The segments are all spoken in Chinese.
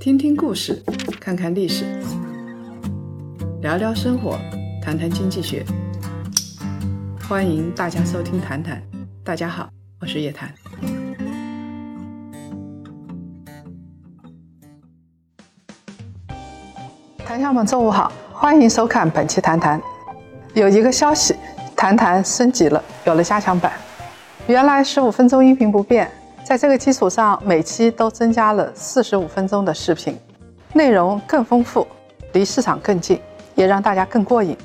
听听故事，看看历史，聊聊生活，谈谈经济学。欢迎大家收听《谈谈》，大家好，我是叶檀。谈友们，中午好，欢迎收看本期《谈谈》。有一个消息，《谈谈》升级了，有了加强版。原来十五分钟音频不变。在这个基础上，每期都增加了四十五分钟的视频，内容更丰富，离市场更近，也让大家更过瘾。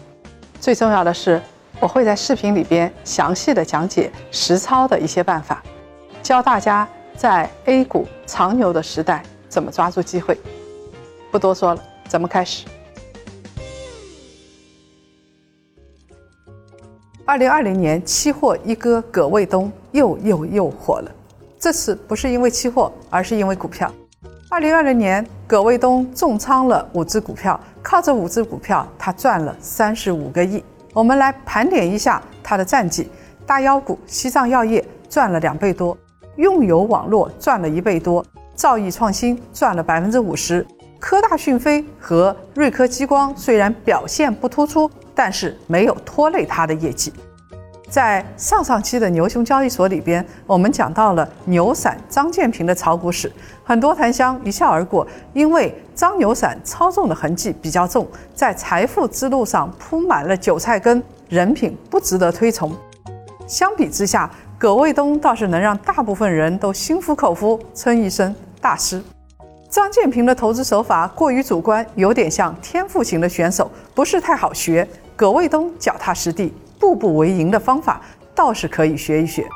最重要的是，我会在视频里边详细的讲解实操的一些办法，教大家在 A 股长牛的时代怎么抓住机会。不多说了，咱们开始。二零二零年，期货一哥葛卫东又又又火了。这次不是因为期货，而是因为股票。二零二零年，葛卫东重仓了五只股票，靠这五只股票，他赚了三十五个亿。我们来盘点一下他的战绩：大妖股西藏药业赚了两倍多，用友网络赚了一倍多，兆易创新赚了百分之五十，科大讯飞和瑞科激光虽然表现不突出，但是没有拖累他的业绩。在上上期的牛熊交易所里边，我们讲到了牛散张建平的炒股史，很多檀香一笑而过，因为张牛散操纵的痕迹比较重，在财富之路上铺满了韭菜根，人品不值得推崇。相比之下，葛卫东倒是能让大部分人都心服口服，称一声大师。张建平的投资手法过于主观，有点像天赋型的选手，不是太好学。葛卫东脚踏实地。步步为营的方法倒是可以学一学。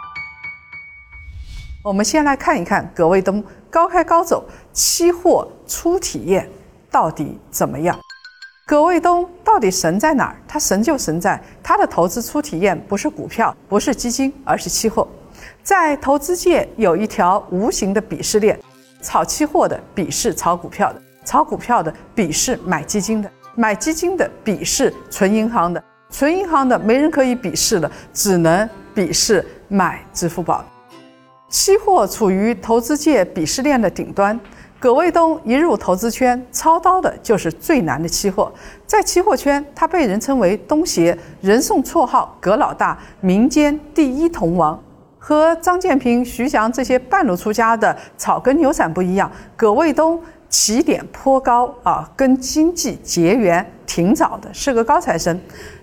我们先来看一看葛卫东高开高走期货初体验到底怎么样？葛卫东到底神在哪儿？他神就神在他的投资初体验不是股票，不是基金，而是期货。在投资界有一条无形的鄙视链：炒期货的鄙视炒股票的，炒股票的鄙视买基金的，买基金的鄙视存银行的。存银行的没人可以鄙视了，只能鄙视买支付宝。期货处于投资界鄙视链的顶端。葛卫东一入投资圈，操刀的就是最难的期货。在期货圈，他被人称为“东协”，人送绰号“葛老大”，民间第一铜王。和张建平、徐翔这些半路出家的草根牛散不一样，葛卫东。起点颇高啊，跟经济结缘挺早的，是个高材生。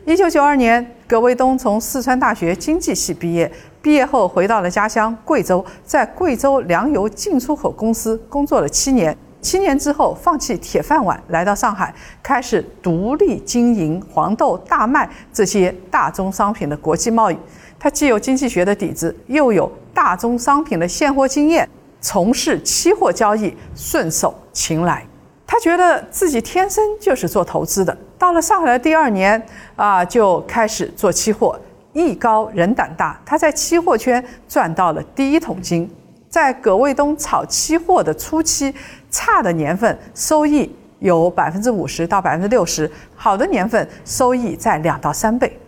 一九九二年，葛卫东从四川大学经济系毕业，毕业后回到了家乡贵州，在贵州粮油进出口公司工作了七年。七年之后，放弃铁饭碗，来到上海，开始独立经营黄豆、大麦这些大宗商品的国际贸易。他既有经济学的底子，又有大宗商品的现货经验。从事期货交易顺手擒来，他觉得自己天生就是做投资的。到了上海的第二年啊，就开始做期货，艺高人胆大，他在期货圈赚到了第一桶金。在葛卫东炒期货的初期，差的年份收益有百分之五十到百分之六十，好的年份收益在两到三倍。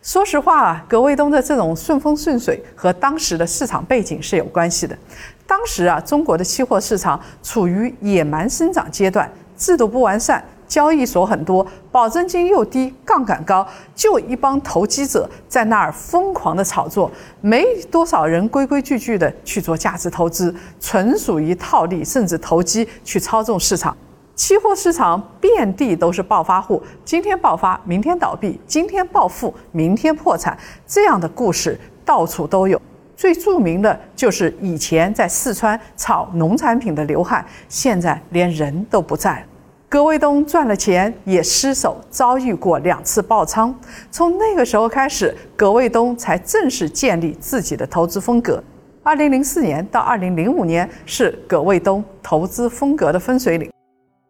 说实话啊，葛卫东的这种顺风顺水和当时的市场背景是有关系的。当时啊，中国的期货市场处于野蛮生长阶段，制度不完善，交易所很多，保证金又低，杠杆高，就一帮投机者在那儿疯狂的炒作，没多少人规规矩矩的去做价值投资，纯属于套利甚至投机去操纵市场。期货市场遍地都是暴发户，今天爆发，明天倒闭；今天暴富，明天破产，这样的故事到处都有。最著名的就是以前在四川炒农产品的刘汉，现在连人都不在了。葛卫东赚了钱也失手，遭遇过两次爆仓。从那个时候开始，葛卫东才正式建立自己的投资风格。二零零四年到二零零五年是葛卫东投资风格的分水岭。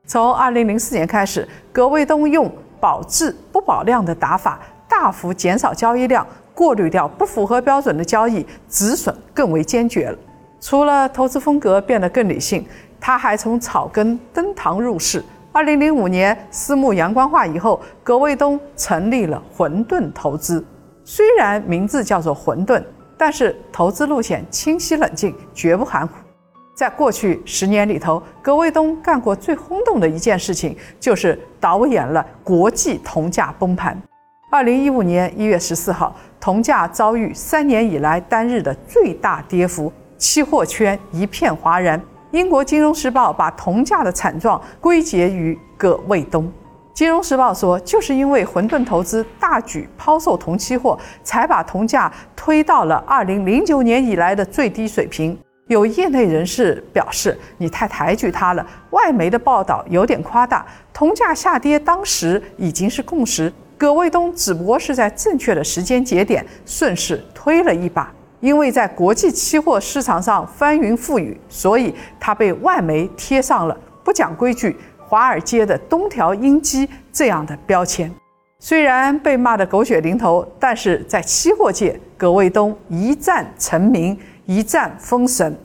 从二零零四年开始，葛卫东用保质不保量的打法，大幅减少交易量。过滤掉不符合标准的交易，止损更为坚决了。除了投资风格变得更理性，他还从草根登堂入室。二零零五年私募阳光化以后，葛卫东成立了混沌投资。虽然名字叫做混沌，但是投资路线清晰冷静，绝不含糊。在过去十年里头，葛卫东干过最轰动的一件事情，就是导演了国际铜价崩盘。二零一五年一月十四号，铜价遭遇三年以来单日的最大跌幅，期货圈一片哗然。英国《金融时报》把铜价的惨状归结于葛卫东。《金融时报》说，就是因为混沌投资大举抛售铜期货，才把铜价推到了二零零九年以来的最低水平。有业内人士表示：“你太抬举他了，外媒的报道有点夸大。铜价下跌当时已经是共识，葛卫东只不过是在正确的时间节点顺势推了一把。”因为在国际期货市场上翻云覆雨，所以他被外媒贴上了不讲规矩、华尔街的东条英机这样的标签。虽然被骂得狗血淋头，但是在期货界，葛卫东一战成名，一战封神。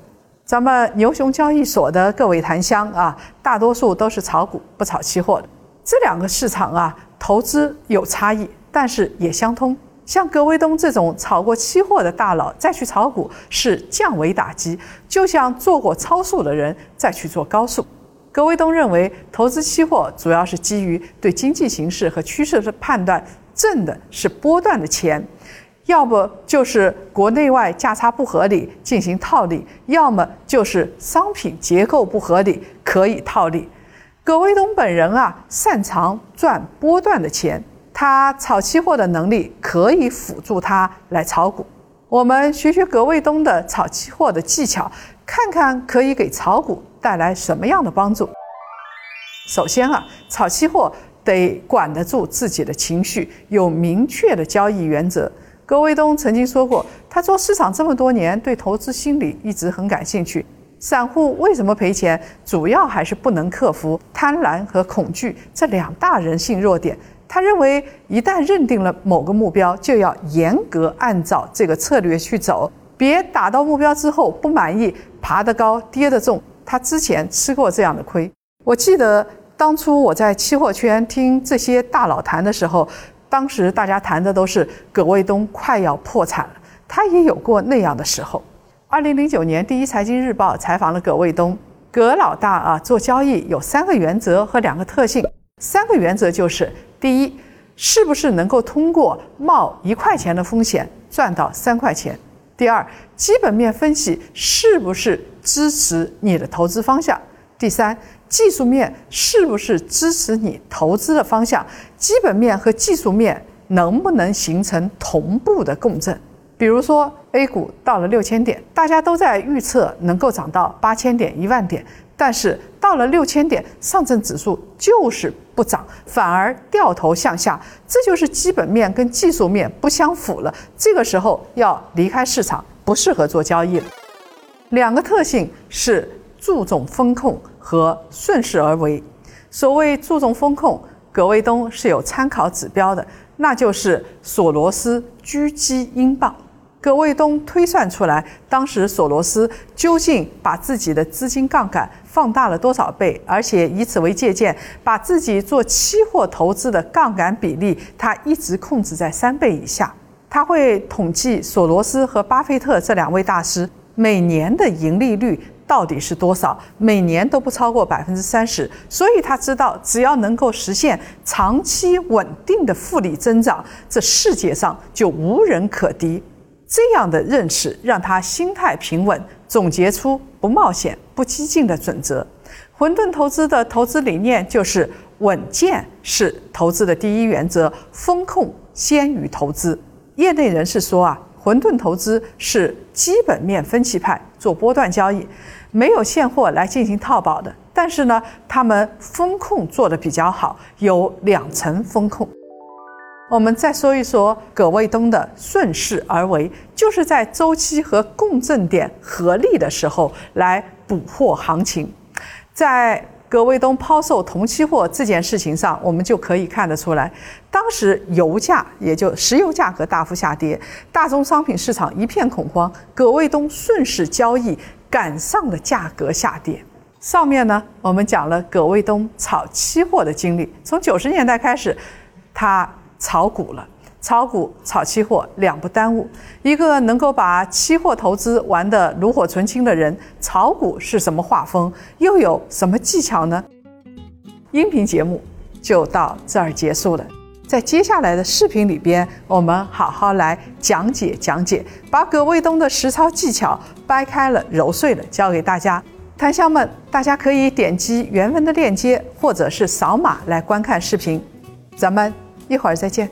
咱们牛熊交易所的各位檀香啊，大多数都是炒股不炒期货的。这两个市场啊，投资有差异，但是也相通。像葛卫东这种炒过期货的大佬再去炒股是降维打击，就像做过超速的人再去做高速。葛卫东认为，投资期货主要是基于对经济形势和趋势的判断，挣的是波段的钱，要不就是国内外价差不合理进行套利，要么就是商品结构不合理可以套利。葛卫东本人啊，擅长赚波段的钱。他炒期货的能力可以辅助他来炒股。我们学学葛卫东的炒期货的技巧，看看可以给炒股带来什么样的帮助。首先啊，炒期货得管得住自己的情绪，有明确的交易原则。葛卫东曾经说过，他做市场这么多年，对投资心理一直很感兴趣。散户为什么赔钱？主要还是不能克服贪婪和恐惧这两大人性弱点。他认为，一旦认定了某个目标，就要严格按照这个策略去走，别达到目标之后不满意，爬得高跌得重。他之前吃过这样的亏。我记得当初我在期货圈听这些大佬谈的时候，当时大家谈的都是葛卫东快要破产了，他也有过那样的时候。二零零九年，第一财经日报采访了葛卫东，葛老大啊，做交易有三个原则和两个特性，三个原则就是。第一，是不是能够通过冒一块钱的风险赚到三块钱？第二，基本面分析是不是支持你的投资方向？第三，技术面是不是支持你投资的方向？基本面和技术面能不能形成同步的共振？比如说，A 股到了六千点，大家都在预测能够涨到八千点、一万点。但是到了六千点，上证指数就是不涨，反而掉头向下，这就是基本面跟技术面不相符了。这个时候要离开市场，不适合做交易了。两个特性是注重风控和顺势而为。所谓注重风控，葛卫东是有参考指标的，那就是索罗斯狙击英镑。葛卫东推算出来，当时索罗斯究竟把自己的资金杠杆放大了多少倍，而且以此为借鉴，把自己做期货投资的杠杆比例，他一直控制在三倍以下。他会统计索罗斯和巴菲特这两位大师每年的盈利率到底是多少，每年都不超过百分之三十。所以他知道，只要能够实现长期稳定的复利增长，这世界上就无人可敌。这样的认识让他心态平稳，总结出不冒险、不激进的准则。混沌投资的投资理念就是稳健是投资的第一原则，风控先于投资。业内人士说啊，混沌投资是基本面分析派，做波段交易，没有现货来进行套保的。但是呢，他们风控做得比较好，有两层风控。我们再说一说葛卫东的顺势而为，就是在周期和共振点合力的时候来捕获行情。在葛卫东抛售铜期货这件事情上，我们就可以看得出来，当时油价也就石油价格大幅下跌，大宗商品市场一片恐慌，葛卫东顺势交易赶上了价格下跌。上面呢，我们讲了葛卫东炒期货的经历，从九十年代开始，他。炒股了，炒股、炒期货两不耽误。一个能够把期货投资玩得炉火纯青的人，炒股是什么画风？又有什么技巧呢？音频节目就到这儿结束了。在接下来的视频里边，我们好好来讲解讲解，把葛卫东的实操技巧掰开了揉碎了，教给大家。檀香们，大家可以点击原文的链接，或者是扫码来观看视频。咱们一会儿再见。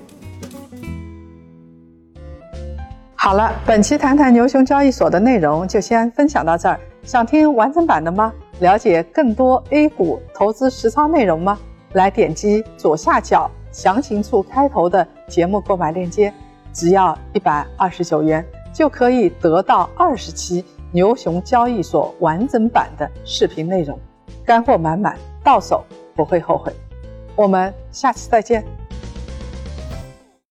好了，本期谈谈牛熊交易所的内容就先分享到这儿。想听完整版的吗？了解更多 A 股投资实操内容吗？来点击左下角详情处开头的节目购买链接，只要一百二十九元就可以得到二十期。牛熊交易所完整版的视频内容，干货满满，到手不会后悔。我们下期再见。